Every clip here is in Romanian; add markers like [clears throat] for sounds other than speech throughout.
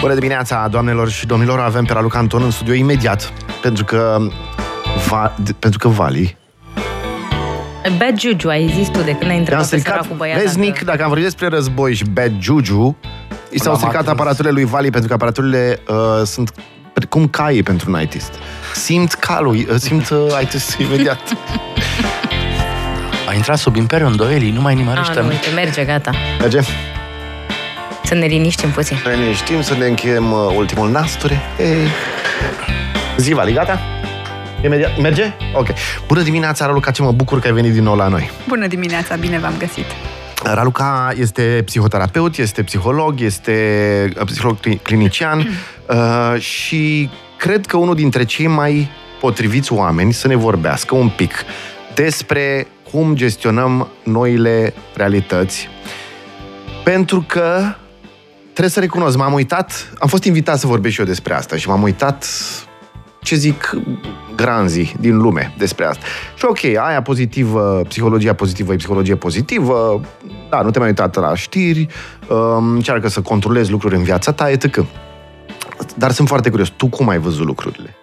Bună dimineața, doamnelor și domnilor, avem pe Raluca Anton în studio imediat, pentru că, va, pentru că Vali Bad juju, ai zis tu de când ai intrat pe stricat, cu băiat. vezi, Nic, dacă am vorbit despre război și bad juju, i s-au stricat aparaturile lui Vali, pentru că aparaturile uh, sunt cum caii pentru un ITist. Simt calul, uh, simt uh, ITist imediat. [laughs] A intrat sub imperiul îndoielii, nu mai nimărește. Ah, nu, uite, merge, gata. Merge? Să ne liniștim puțin. Să ne liniștim, să ne încheiem uh, ultimul nasture. Hey. Zi, Vali, gata? Imediat. Merge? Ok. Bună dimineața, Raluca, ce mă bucur că ai venit din nou la noi. Bună dimineața, bine v-am găsit. Raluca este psihoterapeut, este psiholog, este uh, psiholog cli- clinician uh, și cred că unul dintre cei mai potriviți oameni să ne vorbească un pic despre cum gestionăm noile realități. Pentru că trebuie să recunosc, m-am uitat, am fost invitat să vorbesc și eu despre asta și m-am uitat ce zic granzii din lume despre asta. Și ok, aia pozitivă, psihologia pozitivă e psihologie pozitivă, da, nu te mai uitat la știri, um, încearcă să controlezi lucruri în viața ta, etc. Dar sunt foarte curios, tu cum ai văzut lucrurile?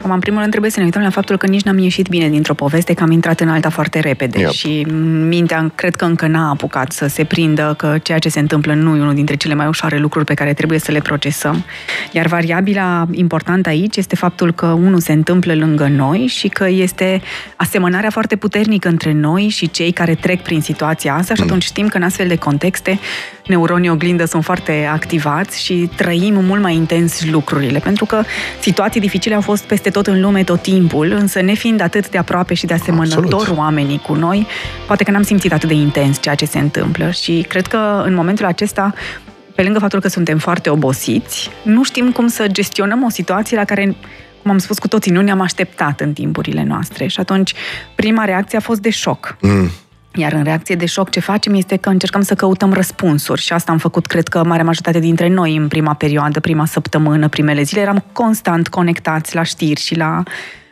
Acum, în primul rând, trebuie să ne uităm la faptul că nici n-am ieșit bine dintr-o poveste, că am intrat în alta foarte repede Yep. și mintea cred că încă n-a apucat să se prindă că ceea ce se întâmplă nu e unul dintre cele mai ușoare lucruri pe care trebuie să le procesăm. Iar variabila importantă aici este faptul că unul se întâmplă lângă noi și că este asemănarea foarte puternică între noi și cei care trec prin situația asta și atunci știm că în astfel de contexte neuronii oglindă sunt foarte activați și trăim mult mai intens lucrurile, pentru că situații dificile au fost peste tot în lume tot timpul, însă nefiind atât de aproape și de asemănător Absolut. oamenii cu noi, poate că n-am simțit atât de intens ceea ce se întâmplă și cred că în momentul acesta pe lângă faptul că suntem foarte obosiți, nu știm cum să gestionăm o situație la care cum am spus cu toții, nu ne-am așteptat în timpurile noastre. Și atunci, prima reacție a fost de șoc. Mm. Iar în reacție de șoc ce facem este că încercăm să căutăm răspunsuri și asta am făcut, cred că, marea majoritate dintre noi în prima perioadă, prima săptămână, primele zile. Eram constant conectați la știri și la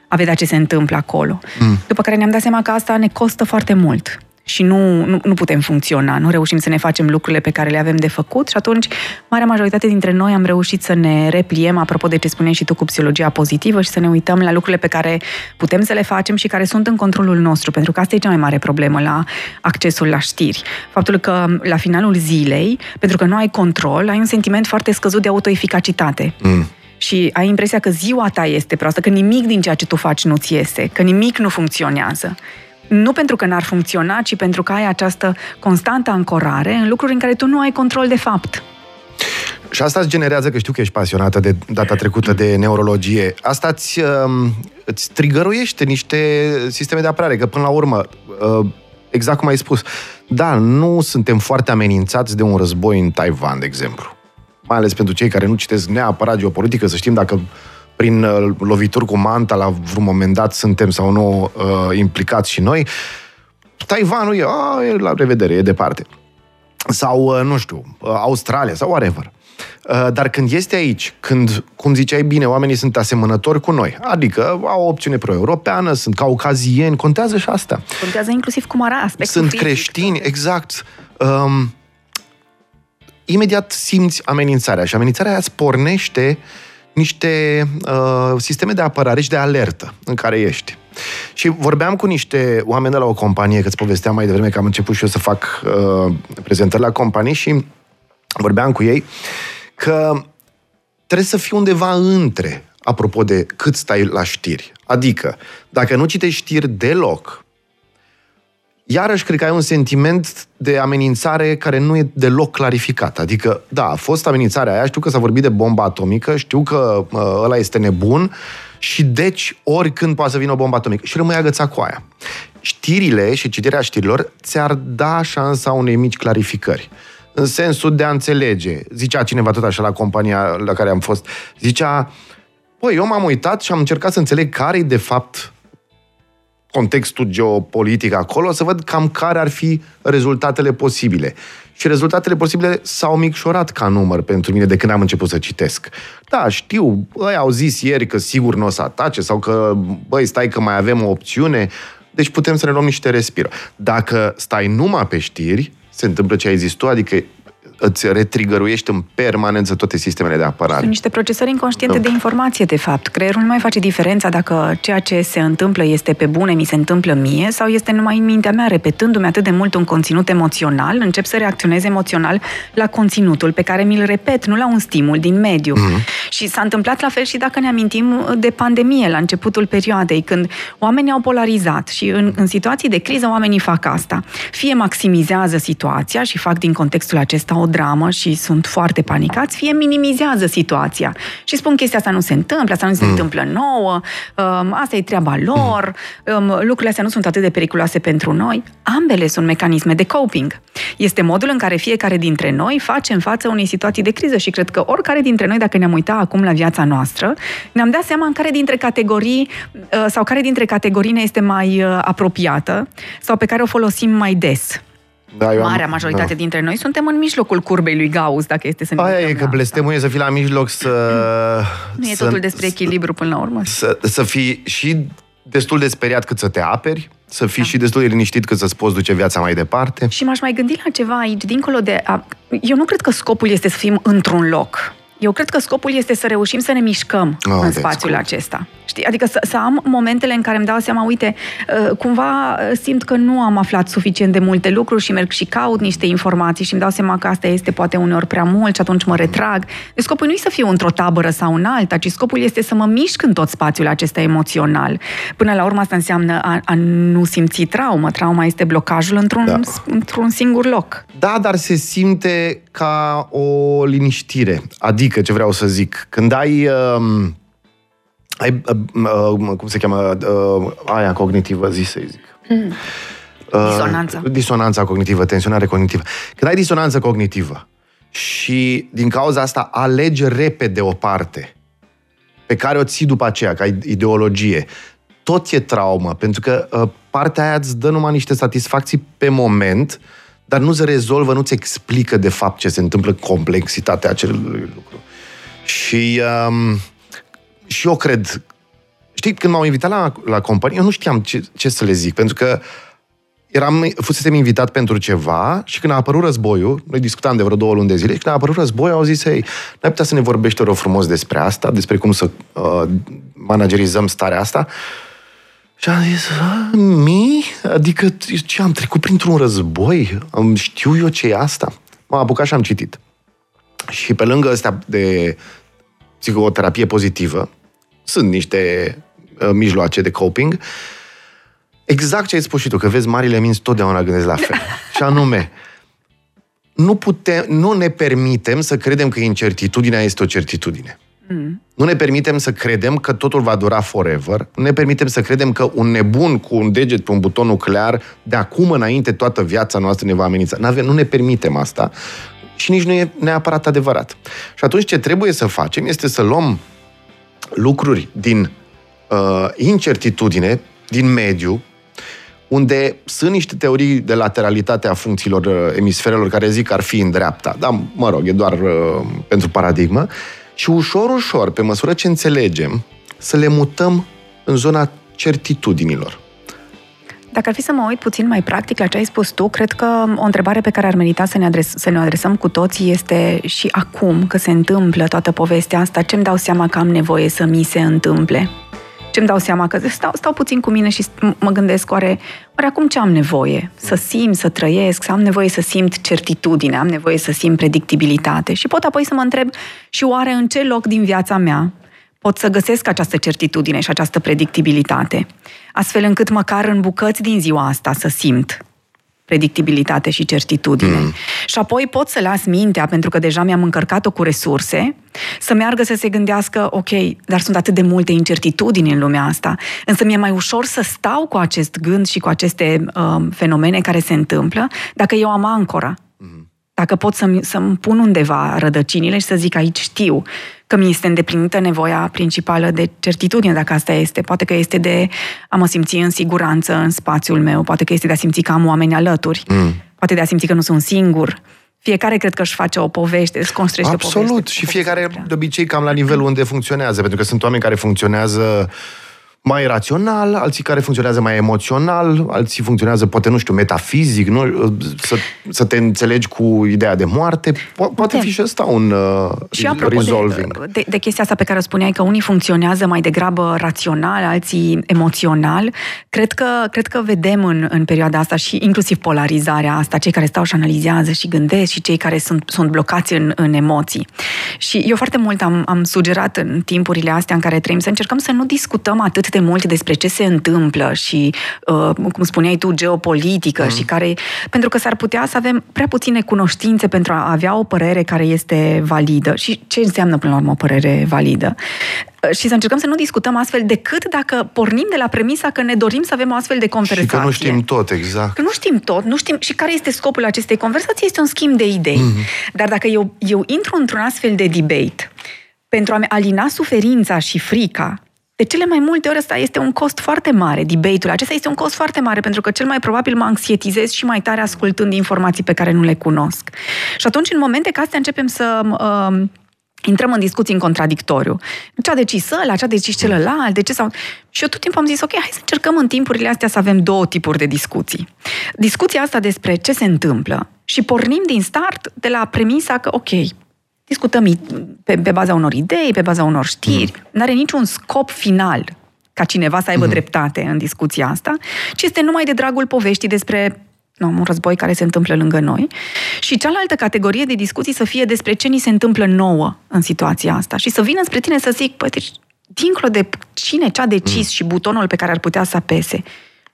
a vedea ce se întâmplă acolo. Mm. După care ne-am dat seama că asta ne costă foarte mult și nu, nu, nu putem funcționa, nu reușim să ne facem lucrurile pe care le avem de făcut și atunci marea majoritate dintre noi am reușit să ne repliem, apropo de ce spuneai și tu cu psihologia pozitivă și să ne uităm la lucrurile pe care putem să le facem și care sunt în controlul nostru, pentru că asta e cea mai mare problemă la accesul la știri. Faptul că la finalul zilei, pentru că nu ai control, ai un sentiment foarte scăzut de autoeficacitate. Mm. Și ai impresia că ziua ta este proastă, că nimic din ceea ce tu faci nu-ți iese, că nimic nu funcționează. Nu pentru că n-ar funcționa, ci pentru că ai această constantă ancorare în lucruri în care tu nu ai control de fapt. Și asta îți generează, că știu că ești pasionată de data trecută de neurologie, asta îți, um, îți trigăruiește niște sisteme de apărare, că până la urmă, uh, exact cum ai spus, da, nu suntem foarte amenințați de un război în Taiwan, de exemplu. Mai ales pentru cei care nu citesc neapărat geopolitică, să știm dacă prin uh, lovituri cu manta la vreun moment dat suntem sau nu uh, implicați și noi. Taiwanul e, a, e la revedere, e departe. Sau, uh, nu știu, uh, Australia sau whatever. Uh, Dar când este aici, când, cum ziceai bine, oamenii sunt asemănători cu noi, adică au o opțiune pro-europeană, sunt caucazieni, contează și asta. Contează inclusiv cum arată aspectul Sunt fizic. creștini, exact. Um, imediat simți amenințarea și amenințarea aia îți pornește niște uh, sisteme de apărare și de alertă în care ești. Și vorbeam cu niște oameni de la o companie, că îți povesteam mai devreme că am început și eu să fac uh, prezentări la companii și vorbeam cu ei că trebuie să fii undeva între, apropo de cât stai la știri. Adică, dacă nu citești știri deloc, iarăși cred că ai un sentiment de amenințare care nu e deloc clarificat. Adică, da, a fost amenințarea aia, știu că s-a vorbit de bomba atomică, știu că uh, ăla este nebun și deci oricând poate să vină o bombă atomică. Și rămâi agățat cu aia. Știrile și citirea știrilor ți-ar da șansa unei mici clarificări. În sensul de a înțelege. Zicea cineva tot așa la compania la care am fost. Zicea, păi, eu m-am uitat și am încercat să înțeleg care e de fapt contextul geopolitic acolo, să văd cam care ar fi rezultatele posibile. Și rezultatele posibile s-au micșorat ca număr pentru mine de când am început să citesc. Da, știu, băi, au zis ieri că sigur nu o să atace sau că, băi, stai că mai avem o opțiune, deci putem să ne luăm niște respiro. Dacă stai numai pe știri, se întâmplă ce ai zis tu, adică îți retrigăruiești în permanență toate sistemele de apărare. Sunt niște procesări inconștiente de informație, de fapt. Creierul nu mai face diferența dacă ceea ce se întâmplă este pe bune, mi se întâmplă mie, sau este numai în mintea mea, repetându-mi atât de mult un conținut emoțional, încep să reacționez emoțional la conținutul pe care mi-l repet, nu la un stimul din mediu. Mm-hmm. Și s-a întâmplat la fel și dacă ne amintim de pandemie, la începutul perioadei, când oamenii au polarizat și în, în situații de criză oamenii fac asta. Fie maximizează situația și fac din contextul acesta o dramă și sunt foarte panicați, fie minimizează situația și spun că chestia asta nu se întâmplă, asta nu se mm. întâmplă nouă, um, asta e treaba lor, um, lucrurile astea nu sunt atât de periculoase pentru noi. Ambele sunt mecanisme de coping. Este modul în care fiecare dintre noi face în față unei situații de criză și cred că oricare dintre noi, dacă ne-am uitat acum la viața noastră, ne-am dat seama în care dintre categorii uh, sau care dintre categorii ne este mai uh, apropiată sau pe care o folosim mai des. Da, eu Marea am, majoritate da. dintre noi suntem în mijlocul curbei lui Gauss, dacă este să ne Aia e că blestemul e să fii la mijloc să... Nu e să, totul despre echilibru până la urmă. Să, să fii și destul de speriat cât să te aperi, să fii da. și destul de liniștit cât să-ți poți duce viața mai departe. Și m-aș mai gândi la ceva aici, dincolo de... A... Eu nu cred că scopul este să fim într-un loc. Eu cred că scopul este să reușim să ne mișcăm oh, în spațiul cool. acesta. Știi? Adică să, să am momentele în care îmi dau seama, uite, uh, cumva uh, simt că nu am aflat suficient de multe lucruri și merg și caut niște informații și îmi dau seama că asta este poate uneori prea mult și atunci mă retrag. Deci scopul nu e să fiu într-o tabără sau în alta, ci scopul este să mă mișc în tot spațiul acesta emoțional. Până la urmă asta înseamnă a, a nu simți traumă. Trauma este blocajul într-un, da. într-un singur loc. Da, dar se simte ca o liniștire. Adică, ce vreau să zic, când ai... Uh, ai, uh, uh, cum se cheamă, uh, aia cognitivă, zi să zic. Hmm. Uh, disonanța. Disonanța cognitivă, tensionare cognitivă. Când ai disonanță cognitivă și din cauza asta alegi repede o parte pe care o ții după aceea, ca ideologie, tot e traumă, pentru că uh, partea aia îți dă numai niște satisfacții pe moment, dar nu se rezolvă, nu-ți explică de fapt ce se întâmplă, complexitatea acelui lucru. Și um, și eu cred, știi, când m-au invitat la, la companie, eu nu știam ce, ce să le zic, pentru că eram, fusesem invitat pentru ceva și când a apărut războiul, noi discutam de vreo două luni de zile, și când a apărut războiul, au zis, ei, n-ai putea să ne vorbești rog frumos despre asta, despre cum să uh, managerizăm starea asta? Și am zis, mi? Adică ce, am trecut printr-un război? Știu eu ce e asta? M-am apucat și am citit. Și pe lângă astea de psihoterapie pozitivă, sunt niște uh, mijloace de coping. Exact ce ai spus și tu, că vezi, marile minți totdeauna gândesc la fel. [laughs] și anume, nu, putem, nu ne permitem să credem că incertitudinea este o certitudine. Mm. Nu ne permitem să credem că totul va dura forever. Nu ne permitem să credem că un nebun cu un deget pe un buton nuclear de acum înainte toată viața noastră ne va amenința. N-avem, nu ne permitem asta și nici nu e neapărat adevărat. Și atunci ce trebuie să facem este să luăm lucruri din uh, incertitudine, din mediu, unde sunt niște teorii de lateralitate a funcțiilor uh, emisferelor care zic că ar fi în dreapta. Da, mă rog, e doar uh, pentru paradigmă. Și ușor, ușor, pe măsură ce înțelegem, să le mutăm în zona certitudinilor. Dacă ar fi să mă uit puțin mai practic la ce ai spus tu, cred că o întrebare pe care ar merita să ne, adres- să ne adresăm cu toții este și acum că se întâmplă toată povestea asta, ce-mi dau seama că am nevoie să mi se întâmple? Ce-mi dau seama că stau, stau puțin cu mine și mă gândesc, oare, oare acum ce am nevoie? Să simt, să trăiesc, să am nevoie să simt certitudine, am nevoie să simt predictibilitate și pot apoi să mă întreb și oare în ce loc din viața mea pot să găsesc această certitudine și această predictibilitate, astfel încât măcar în bucăți din ziua asta să simt predictibilitate și certitudine. Mm. Și apoi pot să las mintea, pentru că deja mi-am încărcat-o cu resurse, să meargă să se gândească, ok, dar sunt atât de multe incertitudini în lumea asta, însă mi-e mai ușor să stau cu acest gând și cu aceste uh, fenomene care se întâmplă, dacă eu am ancora. Mm. Dacă pot să-mi, să-mi pun undeva rădăcinile și să zic aici știu că mi este îndeplinită nevoia principală de certitudine, dacă asta este. Poate că este de a mă simți în siguranță în spațiul meu, poate că este de a simți că am oameni alături, mm. poate de a simți că nu sunt singur. Fiecare cred că își face o poveste, își construiește Absolut. o poveste. și fiecare de obicei cam la nivelul unde funcționează, pentru că sunt oameni care funcționează mai rațional, alții care funcționează mai emoțional, alții funcționează, poate, nu știu, metafizic, nu? Să, să te înțelegi cu ideea de moarte. Po- poate Putem. fi și ăsta un uh, Și apropo resolving. de, de, de chestia asta pe care o spuneai, că unii funcționează mai degrabă rațional, alții emoțional, cred că, cred că vedem în, în perioada asta și inclusiv polarizarea asta, cei care stau și analizează și gândesc și cei care sunt, sunt blocați în, în emoții. Și eu foarte mult am, am sugerat în timpurile astea în care trăim să încercăm să nu discutăm atât de mult despre ce se întâmplă și, uh, cum spuneai tu, geopolitică mm. și care... Pentru că s-ar putea să avem prea puține cunoștințe pentru a avea o părere care este validă. Și ce înseamnă, până la urmă, o părere validă? Uh, Și să încercăm să nu discutăm astfel decât dacă pornim de la premisa că ne dorim să avem o astfel de Și conversație. că nu știm tot, exact. Că nu știm tot, nu știm și care este scopul acestei conversații, este un schimb de idei. Mm-hmm. Dar dacă eu, eu intru într-un astfel de debate pentru a-mi alina suferința și frica, de cele mai multe ori ăsta este un cost foarte mare, debate-ul acesta este un cost foarte mare, pentru că cel mai probabil mă anxietizez și mai tare ascultând informații pe care nu le cunosc. Și atunci, în momente ca astea, începem să... Uh, intrăm în discuții în contradictoriu. Ce a decis ăla, ce a decis celălalt, de ce sau... Și eu tot timpul am zis, ok, hai să încercăm în timpurile astea să avem două tipuri de discuții. Discuția asta despre ce se întâmplă și pornim din start de la premisa că, ok, discutăm i- pe, pe baza unor idei, pe baza unor știri, mm. nu are niciun scop final ca cineva să aibă mm. dreptate în discuția asta, ci este numai de dragul poveștii despre nu, un război care se întâmplă lângă noi. Și cealaltă categorie de discuții să fie despre ce ni se întâmplă nouă în situația asta. Și să vină spre tine să zic, păi, deci, dincolo de cine ce a decis mm. și butonul pe care ar putea să apese,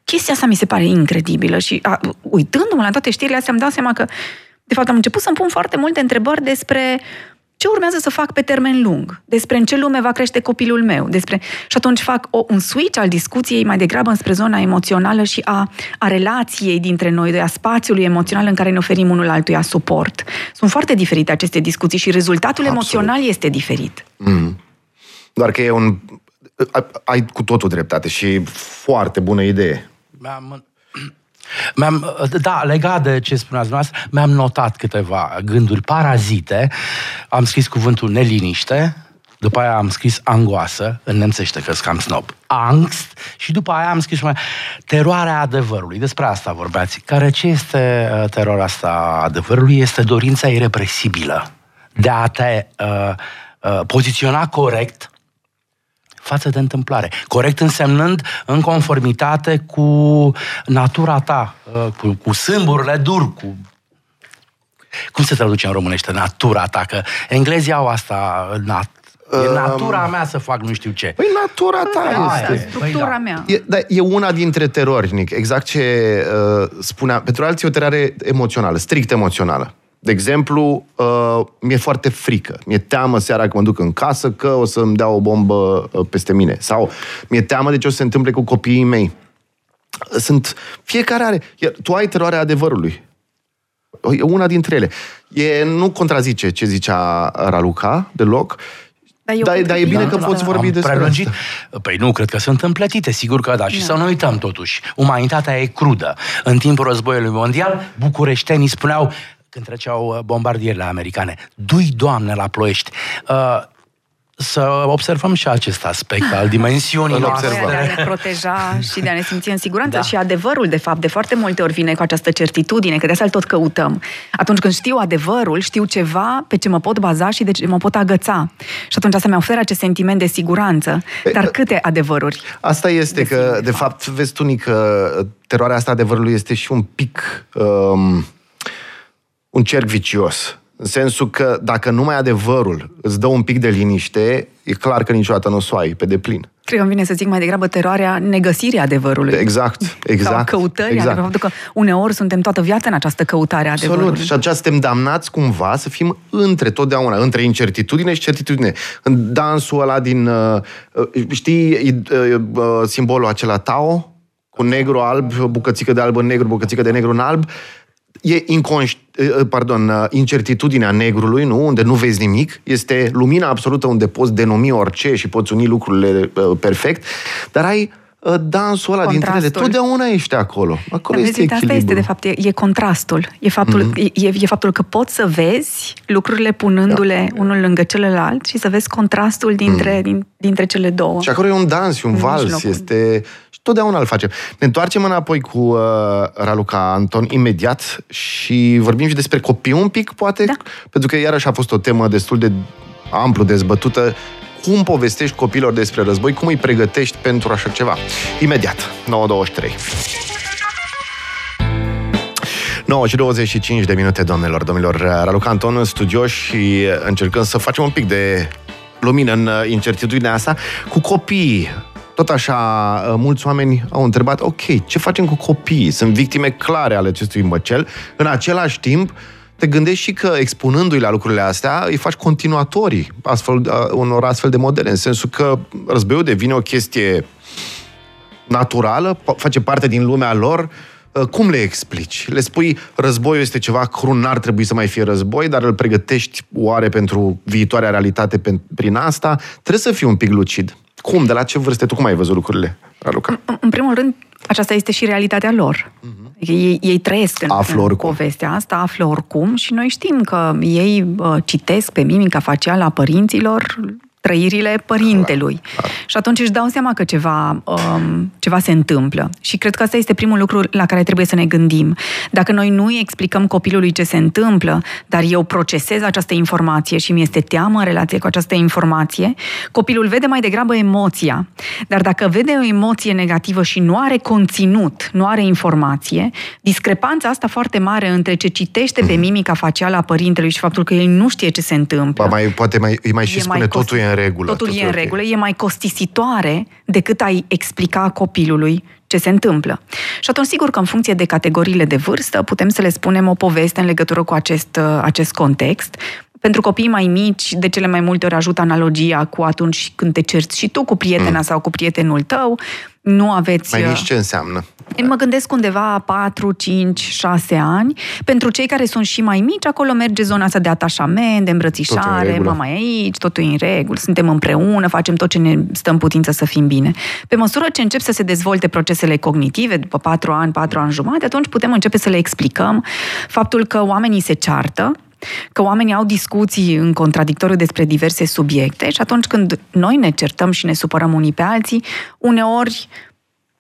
chestia asta mi se pare incredibilă și a, uitându-mă la toate știrile astea, îmi dau seama că, de fapt, am început să-mi pun foarte multe întrebări despre ce urmează să fac pe termen lung, despre în ce lume va crește copilul meu, despre... și atunci fac o, un switch al discuției mai degrabă înspre zona emoțională și a, a relației dintre noi, doi, a spațiului emoțional în care ne oferim unul altuia suport. Sunt foarte diferite aceste discuții și rezultatul Absolut. emoțional este diferit. Mm. Doar că e un... Ai cu totul dreptate și foarte bună idee. Mi-am, mi-am, da, legat de ce spuneați dumneavoastră, mi-am notat câteva gânduri parazite. Am scris cuvântul neliniște, după aia am scris angoasă, în nemțește, că cam snob, angst, și după aia am scris mai teroarea adevărului. Despre asta vorbeați. Care ce este uh, teroarea asta a adevărului? Este dorința irrepresibilă de a te uh, uh, poziționa corect față de întâmplare. Corect însemnând în conformitate cu natura ta, uh, cu, cu sâmburile dur, cu cum se traduce în românește natura ta? Că englezii au asta, nat, e natura mea să fac nu știu ce. Păi natura ta Aia este. e. Structura Păi da. mea. E, da, e una dintre terori, Nic. Exact ce uh, spunea. Pentru alții e o teroare emoțională, strict emoțională. De exemplu, uh, mi-e foarte frică. Mi-e teamă seara când mă duc în casă că o să-mi dea o bombă uh, peste mine. Sau mi-e teamă de ce o să se întâmple cu copiii mei. Sunt... Fiecare are... Iar tu ai teroarea adevărului. E una dintre ele. E, nu contrazice ce zicea Raluca deloc, Dar eu dar, cred dar că e bine da, că da, poți da. vorbi Am despre prelungit? asta. Păi nu, cred că sunt împlătite, sigur că da. Și Da. să nu uităm totuși, umanitatea e crudă. În timpul războiului mondial, bucureștenii spuneau, când treceau uh, bombardierile americane, dui, Doamne, la ploiești. Uh, să observăm și acest aspect al [laughs] dimensiunii Îl noastre. observăm. de a ne proteja și de a ne simți în siguranță. Da. Și adevărul, de fapt, de foarte multe ori vine cu această certitudine, că de asta îl tot căutăm. Atunci când știu adevărul, știu ceva pe ce mă pot baza și de ce mă pot agăța. Și atunci asta mi oferă acest sentiment de siguranță. Dar câte adevăruri? Asta este De că, fiind, de de fapt, vezi tu, Nic, că teroarea asta adevărului este și un pic um, un cerc vicios. În sensul că dacă numai adevărul îți dă un pic de liniște, e clar că niciodată nu o să o ai pe deplin. Cred că îmi vine să zic mai degrabă teroarea negăsirii adevărului. Exact, Sau a exact. căutării exact. adevărului. Faptul că uneori suntem toată viața în această căutare a Absolut. adevărului. Și atunci suntem damnați cumva să fim între totdeauna, între incertitudine și certitudine. În dansul ăla din, uh, uh, știi, uh, uh, simbolul acela Tao, cu negru alb, bucățică de alb în negru, bucățică de negru în alb, e inconș... uh, pardon, uh, incertitudinea negrului, nu? unde nu vezi nimic, este lumina absolută unde poți denumi orice și poți uni lucrurile uh, perfect, dar ai uh, dansul ăla dintre ele. Contrastul. Totdeauna ești acolo. Acolo Dar este vezi, uite, asta este, echilibru. de fapt, e, e contrastul. E faptul, Mhm. mm-hmm. e, e faptul că poți să vezi lucrurile punându-le Da. unul lângă celălalt și să vezi contrastul dintre, mm. din, dintre cele două. Și acolo e un dans, e un În vals, mijlocul. este... Și totdeauna îl facem. Ne întoarcem înapoi cu uh, Raluca Anton imediat și vorbim și despre copii un pic, poate, Da. pentru că iarăși a fost o temă destul de amplu dezbătută. Cum povestești copilor despre război, cum îi pregătești pentru așa ceva? Imediat, 9.23. 9 și 25 de minute, domnilor, domnilor. Raluca Anton în studio și încercăm să facem un pic de lumină în uh, incertitudinea asta cu copiii. Tot așa, uh, mulți oameni au întrebat, ok, ce facem cu copiii? Sunt victime clare ale acestui măcel. În același timp, te gândești și că expunându-i la lucrurile astea, îi faci continuatorii astfel, uh, unor astfel de modele, în sensul că războiul devine o chestie naturală, po- face parte din lumea lor, Uh, cum le explici? Le spui, războiul este ceva crun, n-ar trebui să mai fie război, dar îl pregătești oare pentru viitoarea realitate pen- prin asta? Trebuie să fii un pic lucid. Cum? De la ce vârste? Tu cum ai văzut lucrurile, Raluca? În- În primul rând, aceasta este și realitatea lor. Adică Ei, ei trăiesc în, Mhm. Află în oricum. povestea asta, află oricum și noi știm că ei uh, citesc pe mimica facială a părinților trăirile părintelui. Și atunci își dau seama că ceva, um, ceva se întâmplă. Și cred că asta este primul lucru la care trebuie să ne gândim. Dacă noi nu îi explicăm copilului ce se întâmplă, dar eu procesez această informație și mi este teamă în relație cu această informație, copilul vede mai degrabă emoția. Dar dacă vede o emoție negativă și nu are conținut, nu are informație, discrepanța asta foarte mare între ce citește pe mimica facială a părintelui și faptul că el nu știe ce se întâmplă. Ba, mai, poate mai, îi mai și E spune mai totul e în regulă. Totul e în ok. regulă, e mai costisitoare decât ai explica copilului ce se întâmplă. Și atunci, sigur că în funcție de categoriile de vârstă, putem să le spunem o poveste în legătură cu acest, uh, acest context. Pentru copiii mai mici, de cele mai multe ori ajută analogia cu atunci când te cerți și tu cu prietena mm. sau cu prietenul tău, nu aveți... Mai uh, nici ce înseamnă. Mă gândesc undeva 4, 5, 6 ani. Pentru cei care sunt și mai mici, acolo merge zona asta de atașament, de Totul îmbrățișare, în regulă. mama e aici, totul e în regulă, suntem împreună, facem tot ce ne stă în putință să fim bine. Pe măsură ce încep să se dezvolte procesele cognitive, după 4 ani, 4 ani jumate, atunci putem începe să le explicăm faptul că oamenii se ceartă, că oamenii au discuții în contradictoriu despre diverse subiecte și atunci când noi ne certăm și ne supărăm unii pe alții, uneori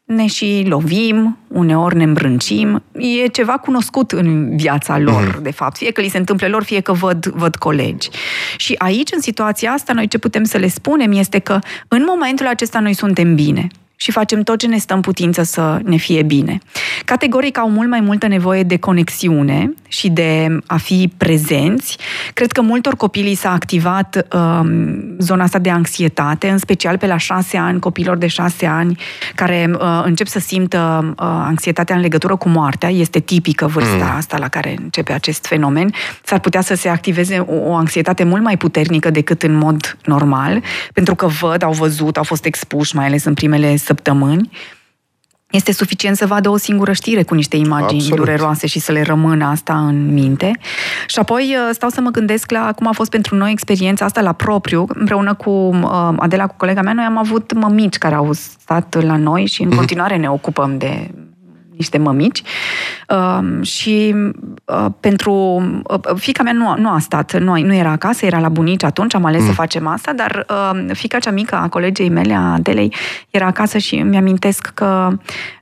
ne și lovim, uneori ne îmbrâncim. E ceva cunoscut în viața lor, mm-hmm. de fapt. Fie că li se întâmple lor, fie că văd, văd colegi. Și aici, în situația asta, noi ce putem să le spunem este că în momentul acesta noi suntem bine și facem tot ce ne stă în putință să ne fie bine. Categoric au mult mai multă nevoie de conexiune și de a fi prezenți. Cred că multor copii li s-a activat um, zona asta de anxietate, în special pe la șase ani, copilor de șase ani care uh, încep să simtă uh, anxietatea în legătură cu moartea. Este tipică vârsta mm. asta la care începe acest fenomen. S-ar putea să se activeze o, o anxietate mult mai puternică decât în mod normal, pentru că văd, au văzut, au fost expuși, mai ales în primele săptămâni. Este suficient să vadă o singură știre cu niște imagini Absolut. dureroase și să le rămână asta în minte. Și apoi uh, stau să mă gândesc la cum a fost pentru noi experiența asta la propriu, împreună cu uh, Adela, cu colega mea, noi am avut mămici care au stat la noi și în Mhm. continuare ne ocupăm de niște mămici uh, și uh, pentru uh, fica mea nu, a- nu a stat, nu, a- nu era acasă, era la bunici atunci, am ales mm. să facem asta, dar uh, fica cea mică a colegei mele, a Adelei, era acasă și îmi amintesc că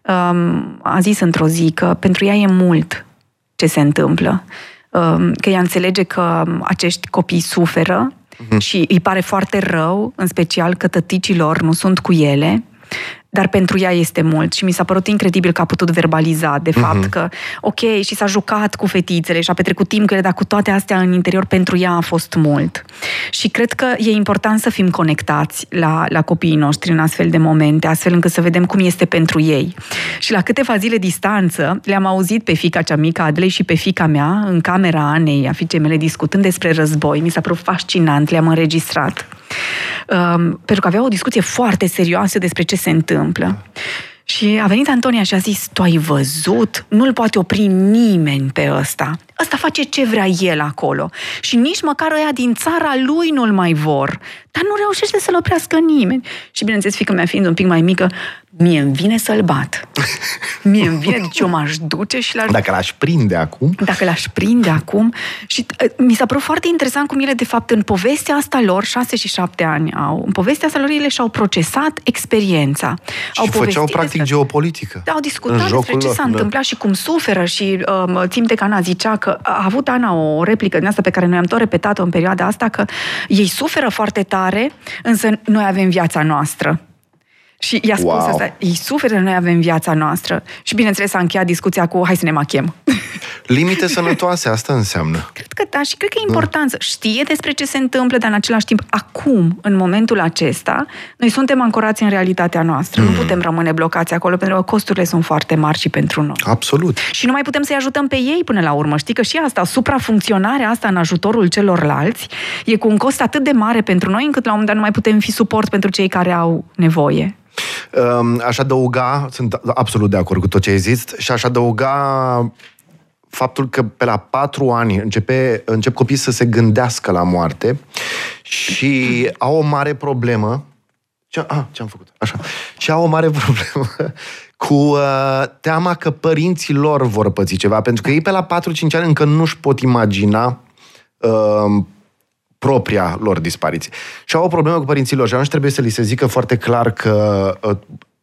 um, a zis într-o zi că pentru ea e mult ce se întâmplă, um, că ea înțelege că acești copii suferă și îi pare foarte rău, în special că tăticilor nu sunt cu ele, dar pentru ea este mult și mi s-a părut incredibil că a putut verbaliza de fapt că, ok, și s-a jucat cu fetițele și a petrecut timp cu ele, dar cu toate astea în interior pentru ea a fost mult. Și cred că e important să fim conectați la, la copiii noștri în astfel de momente, astfel încât să vedem cum este pentru ei. Și la câteva zile distanță le-am auzit pe fica cea mică, Adlei, și pe fica mea, în camera Anei, a fiicei mele, discutând despre război. Mi s-a părut fascinant, le-am înregistrat. Um, pentru că aveau o discuție foarte serioasă despre ce se întâmplă. Și a venit Antonia și a zis, tu ai văzut? Nu-l poate opri nimeni pe ăsta. Ăsta face ce vrea el acolo. Și nici măcar ăia din țara lui nu-l mai vor. Dar nu reușește să-l oprească nimeni. Și bineînțeles, fică mea fiind un pic mai mică, Mie îmi vine să-l bat. [laughs] Mie îmi vine, deci eu m-aș duce și l-aș... Dacă l-aș prinde acum... Dacă l-aș prinde acum... Și uh, mi s-a părut foarte interesant cum ele, de fapt, în povestea asta lor, șase și șapte ani au, în povestea asta lor, ele și-au procesat experiența. Și au făceau povestit practic despre- geopolitică. au în discutat despre jocul ce lor, s-a da. întâmplat și cum suferă și um, Tim Tecana zicea că a avut Ana o replică din asta pe care noi am tot repetat-o în perioada asta, că ei suferă foarte tare, însă noi avem viața noastră. Și i-a spus Wow. asta, ei suferă, noi avem viața noastră. Și bineînțeles s-a încheiat discuția cu hai să ne machem. [laughs] Limite sănătoase, asta înseamnă. Cred că da, și cred că e important să știe despre ce se întâmplă, dar în același timp, acum, în momentul acesta, noi suntem ancorați în realitatea noastră. Nu putem rămâne blocați acolo, pentru că costurile sunt foarte mari și pentru noi. Absolut. Și nu mai putem să-i ajutăm pe ei până la urmă. Știi că și asta, suprafuncționarea asta în ajutorul celorlalți, e cu un cost atât de mare pentru noi, încât la un moment dat nu mai putem fi suport pentru cei care au nevoie. Um, Aș adăuga, sunt absolut de acord cu tot ce ai zis, și aș adăuga faptul că pe la patru ani începe, încep copiii să se gândească la moarte și au o mare problemă. Ce, a, ce am făcut? Așa. Și au o mare [laughs] problemă cu uh, teama că părinții lor vor păți ceva, pentru că ei pe la 4-5 ani încă nu-și pot imagina uh, propria lor dispariție. Și au o problemă cu părinții lor și atunci trebuie să li se zică foarte clar că uh,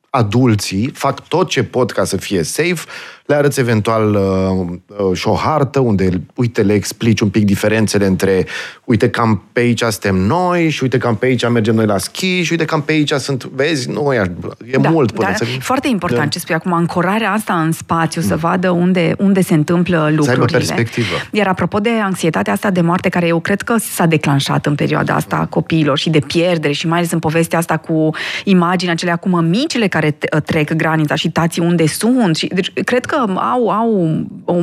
adulții fac tot ce pot ca să fie safe, le arăți eventual uh, uh, și o hartă unde, uite, le explici un pic diferențele între, uite, cam pe aici suntem noi și uite, cam pe aici mergem noi la schi și uite, cam pe aici sunt, vezi, nu e, e mult până da, să... Foarte important Da. ce spui acum, ancorarea asta în spațiu, să vadă unde, unde se întâmplă lucrurile. perspectivă. Iar apropo de anxietatea asta de moarte, care eu cred că s-a declanșat în perioada asta a copiilor și de pierdere și mai ales în povestea asta cu imaginea acelea cu mămicile care t- trec granița și tații unde sunt. Și, deci, cred că au, au o,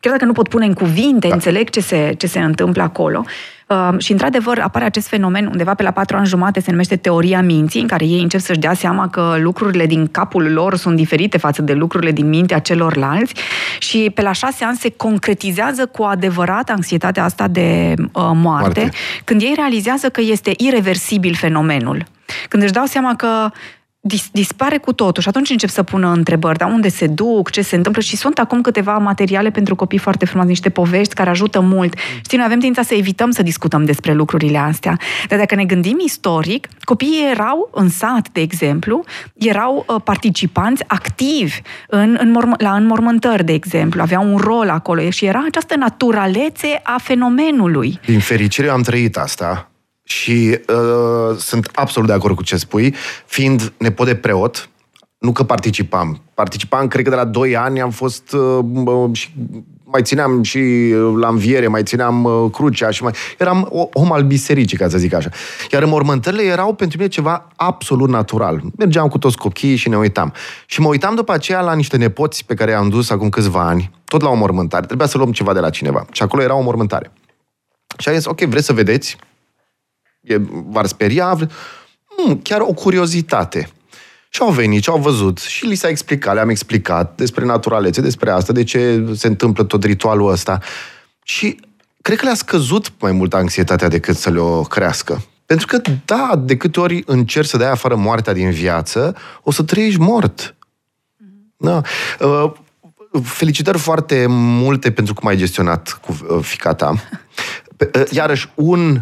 chiar dacă nu pot pune în cuvinte, da. înțeleg ce se, ce se întâmplă acolo. Uh, și, într-adevăr, apare acest fenomen undeva pe la patru ani jumate, se numește teoria minții, în care ei încep să-și dea seama că lucrurile din capul lor sunt diferite față de lucrurile din mintea celorlalți și pe la șase ani se concretizează cu adevărat anxietatea asta de uh, moarte, Moarte. moarte, când ei realizează că este irreversibil fenomenul. Când își dau seama că dis- dispare cu totul și atunci încep să pună întrebări, dar unde se duc, ce se întâmplă? Și sunt acum câteva materiale pentru copii foarte frumoase, niște povești care ajută mult. Știi, noi avem tendința să evităm să discutăm despre lucrurile astea, dar dacă ne gândim istoric, copiii erau în sat, de exemplu, erau uh, participanți activi în, în morm- la înmormântări, de exemplu, aveau un rol acolo și era această naturalețe a fenomenului. Din fericire eu am trăit asta și uh, sunt absolut de acord cu ce spui, fiind nepot de preot, nu că participam. Participam, cred că de la 2 ani am fost uh, bă, și mai țineam și uh, la înviere, mai țineam uh, crucea și mai... Eram o- om al bisericii, ca să zic așa. Iar mormântările erau pentru mine ceva absolut natural. Mergeam cu toți copiii și ne uitam. Și mă uitam după aceea la niște nepoți pe care i-am dus acum câțiva ani, tot la o mormântare. Trebuia să luăm ceva de la cineva. Și acolo era o mormântare. Și am zis, ok, vreți să vedeți? E, v-ar speria? Hmm, chiar o curiozitate. Și au venit și au văzut și li s-a explicat, le-am explicat despre naturalețe, despre asta, de ce se întâmplă tot ritualul ăsta. Și cred că le-a scăzut mai mult anxietatea decât să le-o crească. Pentru că, da, de câte ori încerci să dai afară moartea din viață, o să trăiești mort. Da. Uh, Felicitări foarte multe pentru cum ai gestionat cu uh, fica ta. [laughs] Pe- uh, Iarăși, un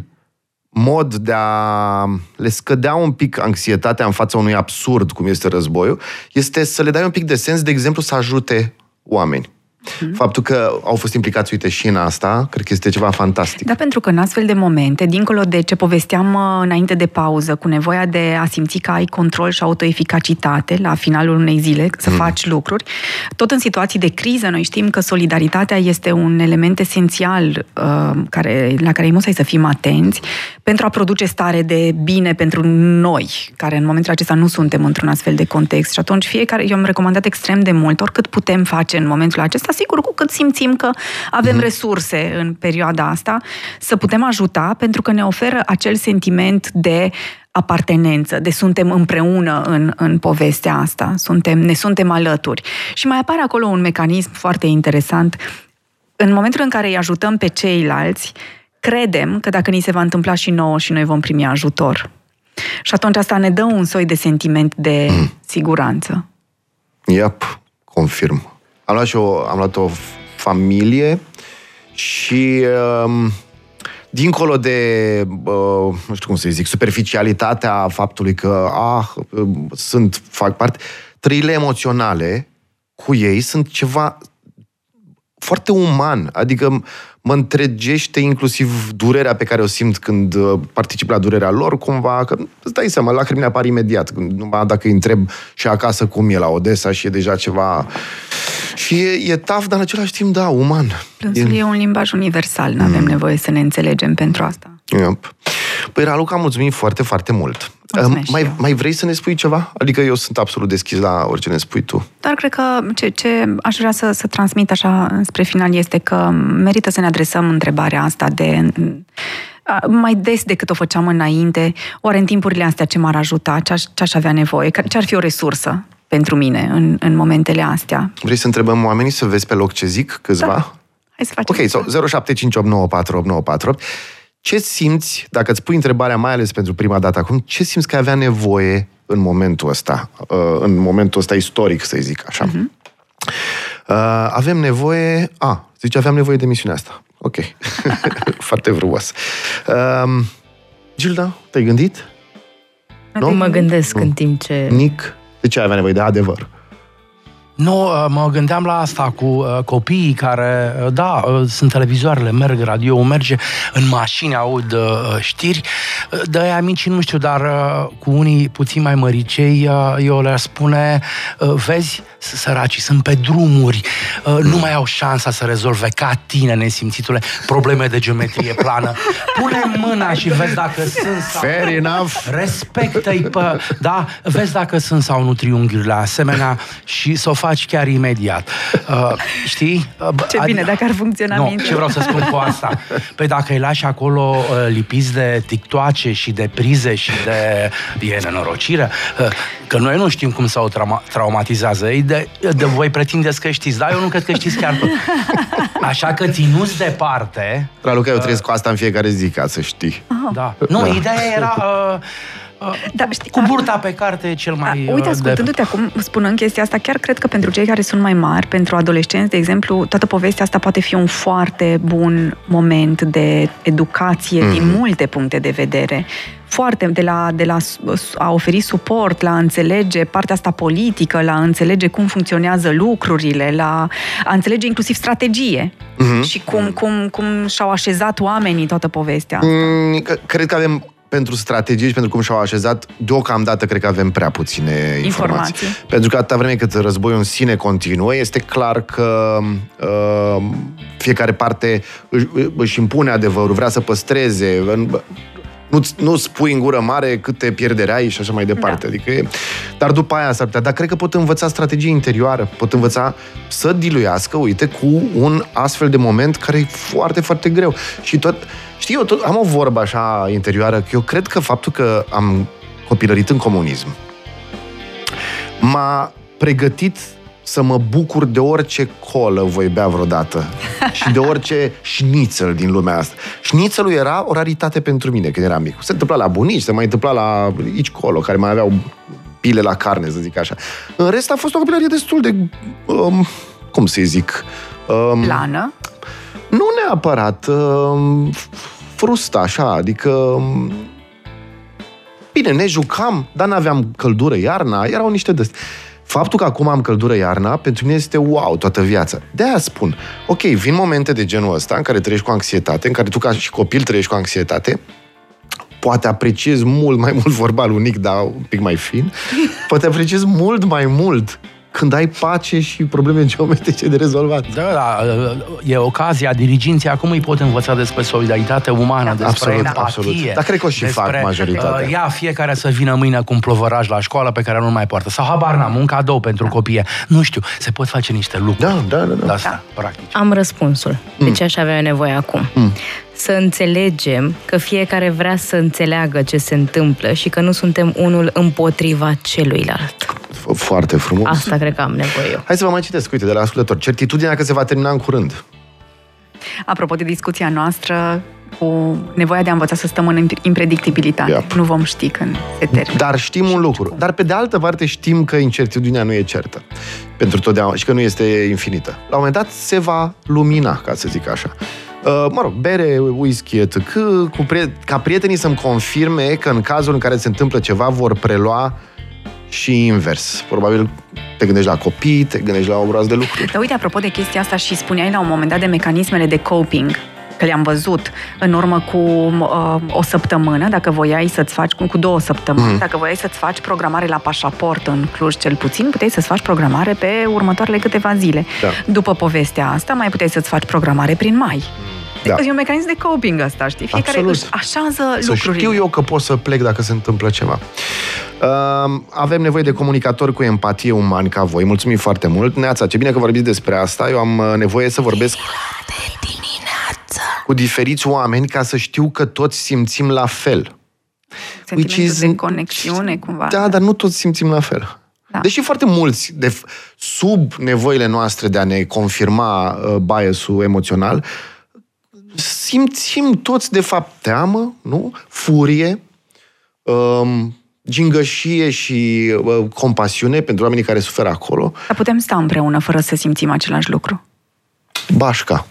mod de a le scădea un pic anxietatea în fața unui absurd, cum este războiul, este să le dai un pic de sens, de exemplu, să ajute oameni. Faptul că au fost implicați, uite, și în asta, cred că este ceva fantastic. Da, pentru că în astfel de momente, dincolo de ce povesteam uh, înainte de pauză, cu nevoia de a simți că ai control și autoeficacitate la finalul unei zile, să faci lucruri, tot în situații de criză, noi știm că solidaritatea este un element esențial uh, care, la care e să fim atenți pentru a produce stare de bine pentru noi, care în momentul acesta nu suntem într-un astfel de context. Și atunci fiecare, eu am recomandat extrem de mult, oricât putem face în momentul acesta, sigur, cu cât simțim că avem Mhm. resurse în perioada asta, să putem ajuta, pentru că ne oferă acel sentiment de apartenență, de suntem împreună în, în povestea asta, suntem, ne suntem alături. Și mai apare acolo un mecanism foarte interesant. În momentul în care îi ajutăm pe ceilalți, credem că dacă ni se va întâmpla și nouă și noi vom primi ajutor. Și atunci asta ne dă un soi de sentiment de Mm. siguranță. Yep, confirm. Am luat și o, am luat o familie și um, dincolo de, uh, nu știu cum să zic, superficialitatea faptului că, ah, um, sunt, fac parte, trăile emoționale cu ei sunt ceva foarte uman, adică mă întregește inclusiv durerea pe care o simt când uh, particip la durerea lor, cumva, că îți dai seama, lacrimile apar imediat, când- numai dacă îi întreb și acasă cum e la Odessa și e deja ceva... Și e, e taf, dar în același timp, da, uman. Plânsul e un limbaj universal, nu Mm. avem nevoie să ne înțelegem pentru asta. Yep. Păi, Raluca, mulțumim foarte, foarte mult. Mulțumesc Uh, și mai, eu. mai vrei să ne spui ceva? Adică eu sunt absolut deschis la orice ne spui tu. Dar cred că ce, ce aș vrea să, să transmit așa spre final este că merită să ne adresăm întrebarea asta de a, mai des decât o făceam înainte, oare în timpurile astea ce m-ar ajuta, ce aș, ce aș avea nevoie, Ca- ce ar fi o resursă pentru mine în, în momentele astea. Vrei să întrebăm oamenii să vezi pe loc ce zic câțiva? Da. Hai să facem Ok, asta. so 0758948948. Ce simți, dacă îți pui întrebarea mai ales pentru prima dată acum, ce simți că ai avea nevoie în momentul ăsta, uh, în momentul ăsta istoric, să zic așa? Mhm. Uh, avem nevoie... A, zice, aveam nevoie de misiunea asta. Ok. [laughs] Foarte frumos. Uh, Gilda, te-ai gândit? Nu? Mă gândesc Nu. în timp ce... Nic? De ce ai avea nevoie de adevăr? Nu, uh, mă gândeam la asta cu uh, copiii care, uh, da, uh, sunt televizoarele, merg, radio merge, în mașini aud uh, știri, uh, de aia mici nu știu, dar uh, cu unii puțin mai măricei, uh, eu le spune, uh, vezi, s- săracii sunt pe drumuri, uh, nu mai au șansa să rezolve ca tine, nesimțitule, probleme de geometrie plană. Pune mâna și vezi dacă sunt sau Fair enough. Respectă-i pe... Da? Vezi dacă sunt sau nu triunghiurile asemenea și să o faci chiar imediat. Uh, știi? Uh, b- Ce bine, dacă ar funcționa Nu, mintea. ce vreau să spun cu asta? Păi dacă îi lași acolo uh, lipiți de tictoace și de prize și de... E nenorocire. Uh, că noi nu știm cum să o trauma- traumatizează. Ei de, de voi pretindeți că știți, dar eu nu cred că știți chiar tot. Așa că ținuți departe, Raluca, eu trăiesc cu asta în fiecare zi, ca să știi. da. Nu, Da. ideea era... Uh, uh, Da, știi, cu burta pe carte e cel mai... A, uite, uh, ascultându-te acum, spunând chestia asta, chiar cred că pentru cei care sunt mai mari, pentru adolescenți, de exemplu, toată povestea asta poate fi un foarte bun moment de educație mm. din multe puncte de vedere. Foarte, de la, de la a oferi suport, la a înțelege partea asta politică, la a înțelege cum funcționează lucrurile, la a înțelege inclusiv strategie Mhm. și cum, cum, cum și-au așezat oamenii toată povestea. Mm, că- Cred că avem pentru strategii și pentru cum și-au așezat, deocamdată cred că avem prea puține informații. Informații. Pentru că atâta vreme cât războiul în sine continuă, este clar că uh, fiecare parte își, își impune adevărul, vrea să păstreze, în- nu, nu spui în gură mare câte pierderi ai și așa mai departe. Da. Adică e, dar după aia s-ar putea. Dar cred că pot învăța strategie interioară, pot învăța să diluiască, uite, cu un astfel de moment care e foarte, foarte greu. Și tot, știi, eu tot, am o vorbă așa interioară, că eu cred că faptul că am copilărit în comunism m-a pregătit să mă bucur de orice colă voi bea vreodată [laughs] și de orice șnițel din lumea asta. Șnițelul era o raritate pentru mine când eram mic. Se întâmpla la bunici, se mai întâmpla la aici colo, care mai aveau pile la carne, să zic așa. În rest a fost o copilărie destul de, um, cum să zic, um, Plană. Nu neapărat um, frustă, așa, adică um, bine, ne jucam, dar n-aveam căldură iarna, erau niște de Faptul că acum am căldură iarna, pentru mine este wow toată viața. De aia spun, ok, vin momente de genul ăsta în care trăiești cu anxietate, în care tu ca și copil trăiești cu anxietate, poate apreciez mult mai mult [laughs] vorbalul unic, dar un pic mai fin, poate apreciez mult mai mult când ai pace și probleme geometrice de rezolvat. Da, da, e ocazia, diriginții acum îi pot învăța despre solidaritate umană, despre Absolut, empatie. absolut. Dar cred că o și despre, fac majoritatea. Uh, ia fiecare să vină mâine cu un plovăraj la școală pe care nu mai poartă. Sau habar n-am, un cadou pentru copie. Nu știu, se pot face niște lucruri. Da, da, da. De da. asta, practic. Am răspunsul. De ce aș avea nevoie acum? Să înțelegem că fiecare vrea să înțeleagă ce se întâmplă și că nu suntem unul împotriva celuilalt. F- Foarte frumos. Asta cred că am nevoie eu. Hai să vă mai citesc, uite, de la ascultător. Certitudinea că se va termina în curând. Apropo de discuția noastră, cu nevoia de a învăța să stăm în impredictibilitate. Yep. Nu vom ști când se termină. Dar știm un lucru. Dar pe de altă parte știm că incertitudinea nu e certă pentru totdeauna și că nu este infinită. La un moment dat se va lumina, ca să zic așa. Uh, mă rog, bere, whisky, etc. Cu pri- ca prietenii să-mi confirme că în cazul în care se întâmplă ceva vor prelua și invers. Probabil te gândești la copii, te gândești la o groază de lucruri. Dar uite, apropo de chestia asta și spuneai la un moment dat de mecanismele de coping, că le-am văzut în urmă cu uh, o săptămână, dacă voiai să-ți faci, cu, cu două săptămâni, mm. dacă voiai să-ți faci programare la pașaport în Cluj cel puțin, puteai să-ți faci programare pe următoarele câteva zile. Da. După povestea asta, mai puteai să-ți faci programare prin mai. Da. E un mecanism de coping asta, știi? Fiecare Absolut. își așează Să lucrurile. știu eu că pot să plec dacă se întâmplă ceva. Uh, avem nevoie de comunicatori cu empatie umani ca voi. Mulțumim foarte mult. Neața, ce bine că vorbiți despre asta. Eu am uh, nevoie să vorbesc cu diferiți oameni ca să știu că toți simțim la fel. Sentimentul de conexiune, cumva. Da, dar nu toți simțim la fel. Da. Deși foarte mulți, de, sub nevoile noastre de a ne confirma uh, bias-ul emoțional, simțim toți, de fapt, teamă, nu? Furie, um, gingășie și uh, compasiune pentru oamenii care suferă acolo. Dar putem sta împreună fără să simțim același lucru. Bașca.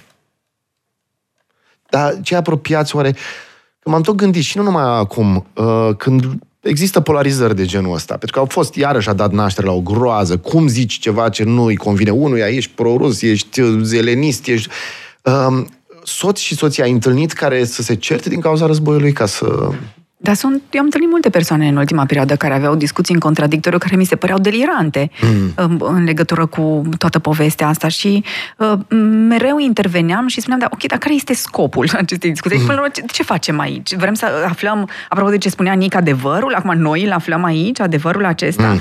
Dar ce apropiați oare? Că m-am tot gândit și nu numai acum, uh, când există polarizări de genul ăsta, pentru că au fost, iarăși a dat naștere la o groază, cum zici ceva ce nu îi convine unuia, ești prorus, ești zelenist, ești... Uh, soț și soția ai întâlnit care să se certe din cauza războiului ca să... Dar sunt, eu am întâlnit multe persoane în ultima perioadă care aveau discuții în contradictoriu care mi se păreau delirante mm. în, în legătură cu toată povestea asta și uh, mereu interveneam și spuneam, da, ok, dar care este scopul acestei discuții? Mm. Până la urmă, ce, ce facem aici? Vrem să aflăm, apropo de ce spunea Nic, adevărul? Acum noi îl aflăm aici, adevărul acesta? Mm.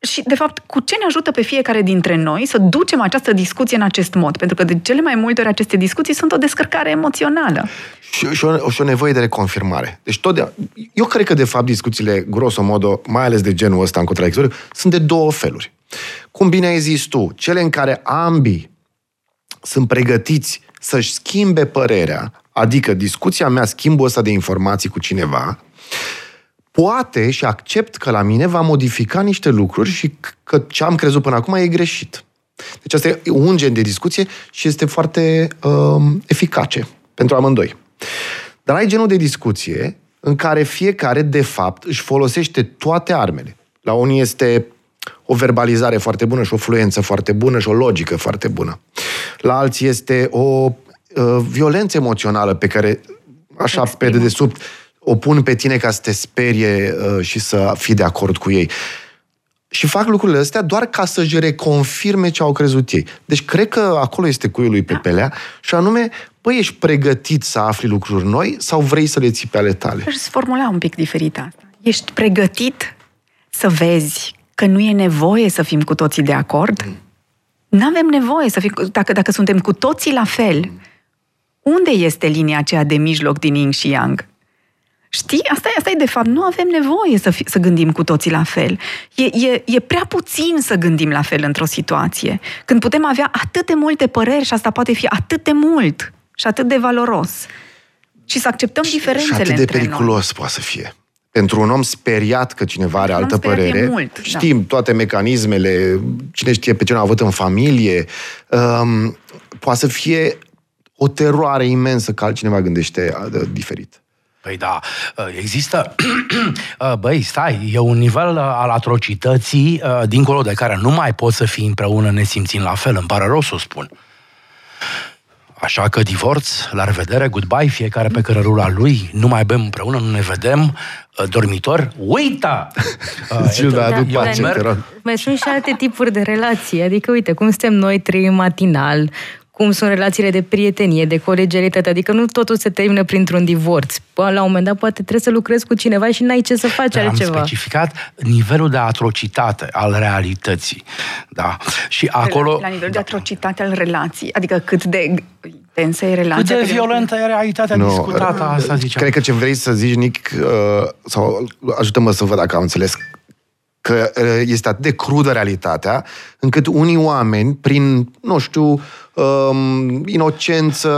Și, de fapt, cu ce ne ajută pe fiecare dintre noi să ducem această discuție în acest mod? Pentru că de cele mai multe ori aceste discuții sunt o descărcare emoțională. Și, și, o, și o nevoie de reconfirmare. Deci tot de, eu cred că, de fapt, discuțiile, grosomodo, mai ales de genul ăsta în contradictoriu, sunt de două feluri. Cum bine ai zis tu, cele în care ambii sunt pregătiți să-și schimbe părerea, adică discuția mea, schimbul ăsta de informații cu cineva, poate și accept că la mine va modifica niște lucruri și că ce am crezut până acum e greșit. Deci asta e un gen de discuție și este foarte um, eficace pentru amândoi. Dar ai genul de discuție în care fiecare, de fapt, își folosește toate armele. La unii este o verbalizare foarte bună și o fluență foarte bună și o logică foarte bună. La alții este o uh, violență emoțională pe care, așa, pe dedesubt, o pun pe tine ca să te sperie uh, și să fii de acord cu ei. Și fac lucrurile astea doar ca să-și reconfirme ce au crezut ei. Deci cred că acolo este cuiul lui pe pelea și anume, păi, ești pregătit să afli lucruri noi sau vrei să le ții pe ale tale? Aș formula un pic diferit asta. Ești pregătit să vezi că nu e nevoie să fim cu toții de acord? Mm. Nu avem nevoie să fim, dacă, dacă suntem cu toții la fel, mm. unde este linia aceea de mijloc din Yin și Yang? Știi? Asta, asta e de fapt. Nu avem nevoie să, fi, să gândim cu toții la fel. E, e, e prea puțin să gândim la fel într-o situație. Când putem avea atât de multe păreri și asta poate fi atât de mult și atât de valoros. Și să acceptăm diferențele Și atât de între periculos noi. poate să fie. Pentru un om speriat că cineva are Un om altă speriat e părere, mult, da. știm toate mecanismele, cine știe pe cine a avut în familie, um, poate să fie o teroare imensă că altcineva gândește uh, diferit. Păi da, există, [clears throat] băi, stai, e un nivel uh, al atrocității uh, dincolo de care nu mai poți să fii împreună nesimțind la fel, îmi pare rău să o spun. Așa că divorț, la revedere, goodbye, fiecare pe cărărula lui, nu mai bem împreună, nu ne vedem, uh, dormitor, uită! Gilda, adu Da, pace, dar te rog. Mai sunt și alte tipuri de relații. Adică, uite, cum suntem noi trei matinal, cum sunt relațiile de prietenie, de colegialitate, adică nu totul se termină printr-un divorț. Bă, La un moment dat poate trebuie să lucrezi cu cineva și n-ai ce să faci Dar am altceva. specificat nivelul de atrocitate al realității. Da. Și acolo... La nivel de atrocitate al relației. Adică cât de intensă e Cât relația. de pe- violentă e realitatea Nu, discutată, asta ziceam. Cred că ce vrei să zici, Nic, uh, sau ajută-mă să văd dacă am înțeles că uh, este atât de crudă realitatea, încât unii oameni, prin, nu știu, um, inocență,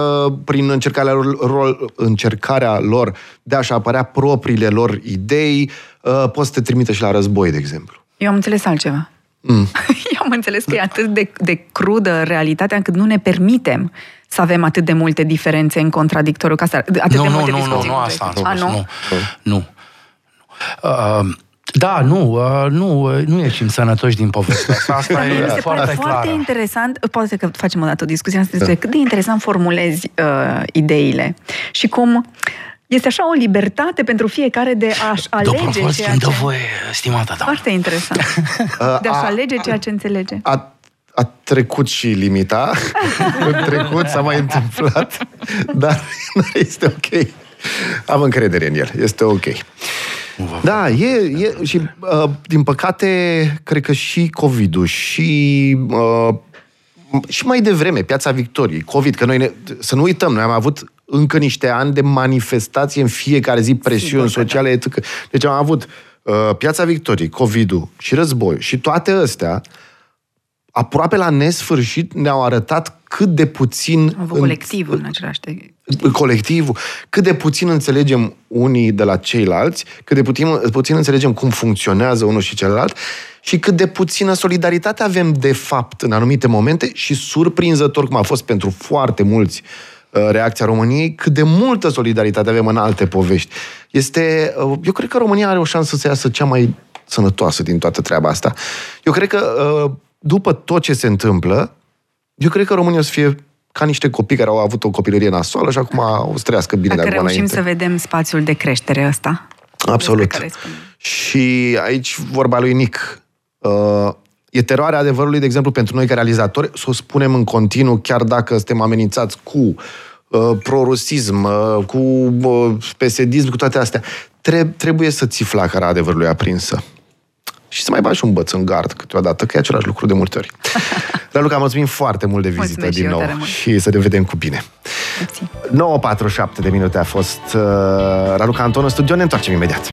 prin încercarea lor, încercarea lor de a-și apărea propriile lor idei, uh, pot să te trimite și la război, de exemplu. Eu am înțeles altceva. Mm. [laughs] Eu am înțeles că e atât de, de crudă realitatea încât nu ne permitem să avem atât de multe diferențe în contradictoriu, ca să, atât nu, de nu, multe nu, discuții. nu, nu, asta am A, spus, nu? nu. Nu. Uh, da, nu, uh, nu, uh, nu ieșim sănătoși din povestea asta. Asta Dar mie e mi se foarte pare foarte clară. interesant, poate că facem o dată o discuție asta despre cât de interesant formulezi uh, ideile și cum este așa o libertate pentru fiecare de a-și De o alege proporție ceea îmi dă ce... voie, stimată doamnă. Foarte interesant. [laughs] De a-și alege ceea ce înțelege. A, a trecut și limita. [laughs] În trecut s-a mai întâmplat, dar este ok. Am încredere în el. Este ok. Da, e, e și uh, din păcate, cred că și COVID-ul și uh, și mai devreme, Piața Victoriei, COVID, că noi ne, să nu uităm, noi am avut încă niște ani de manifestație în fiecare zi, presiuni Sigur că sociale, etc. Deci am avut uh, Piața Victoriei, COVID-ul și războiul și toate astea, aproape la nesfârșit, ne-au arătat cât de puțin... Am avut în- colectivul în același timp. Colectivul, cât de puțin înțelegem unii de la ceilalți, cât de puțin, puțin înțelegem cum funcționează unul și celălalt și cât de puțină solidaritate avem de fapt în anumite momente și surprinzător, cum a fost pentru foarte mulți uh, reacția României, cât de multă solidaritate avem în alte povești. Este, uh, eu cred că România are o șansă să iasă cea mai sănătoasă din toată treaba asta. Eu cred că uh, după tot ce se întâmplă, eu cred că România o să fie ca niște copii care au avut o copilărie nasoală și acum o să trăiască bine de Dacă acum reușim înainte. să vedem spațiul de creștere ăsta. Absolut. despre care spuneam. Și aici vorba lui Nic. Uh, e teroarea adevărului, de exemplu, pentru noi ca realizatori, să o spunem în continuu, chiar dacă suntem amenințați cu uh, prorusism, uh, cu uh, pesedism, cu toate astea. Treb- trebuie să ții flacăra adevărului aprinsă. Și să mai bagi și un băț în gard câteodată, că e același lucru de multe ori. [laughs] Raluca, mulțumim foarte mult de vizită Mulțumesc și din eu nou tare mult. și să ne vedem cu bine. Mersi. 9.47 de minute a fost uh, Raluca Anton în studio, ne întoarcem imediat.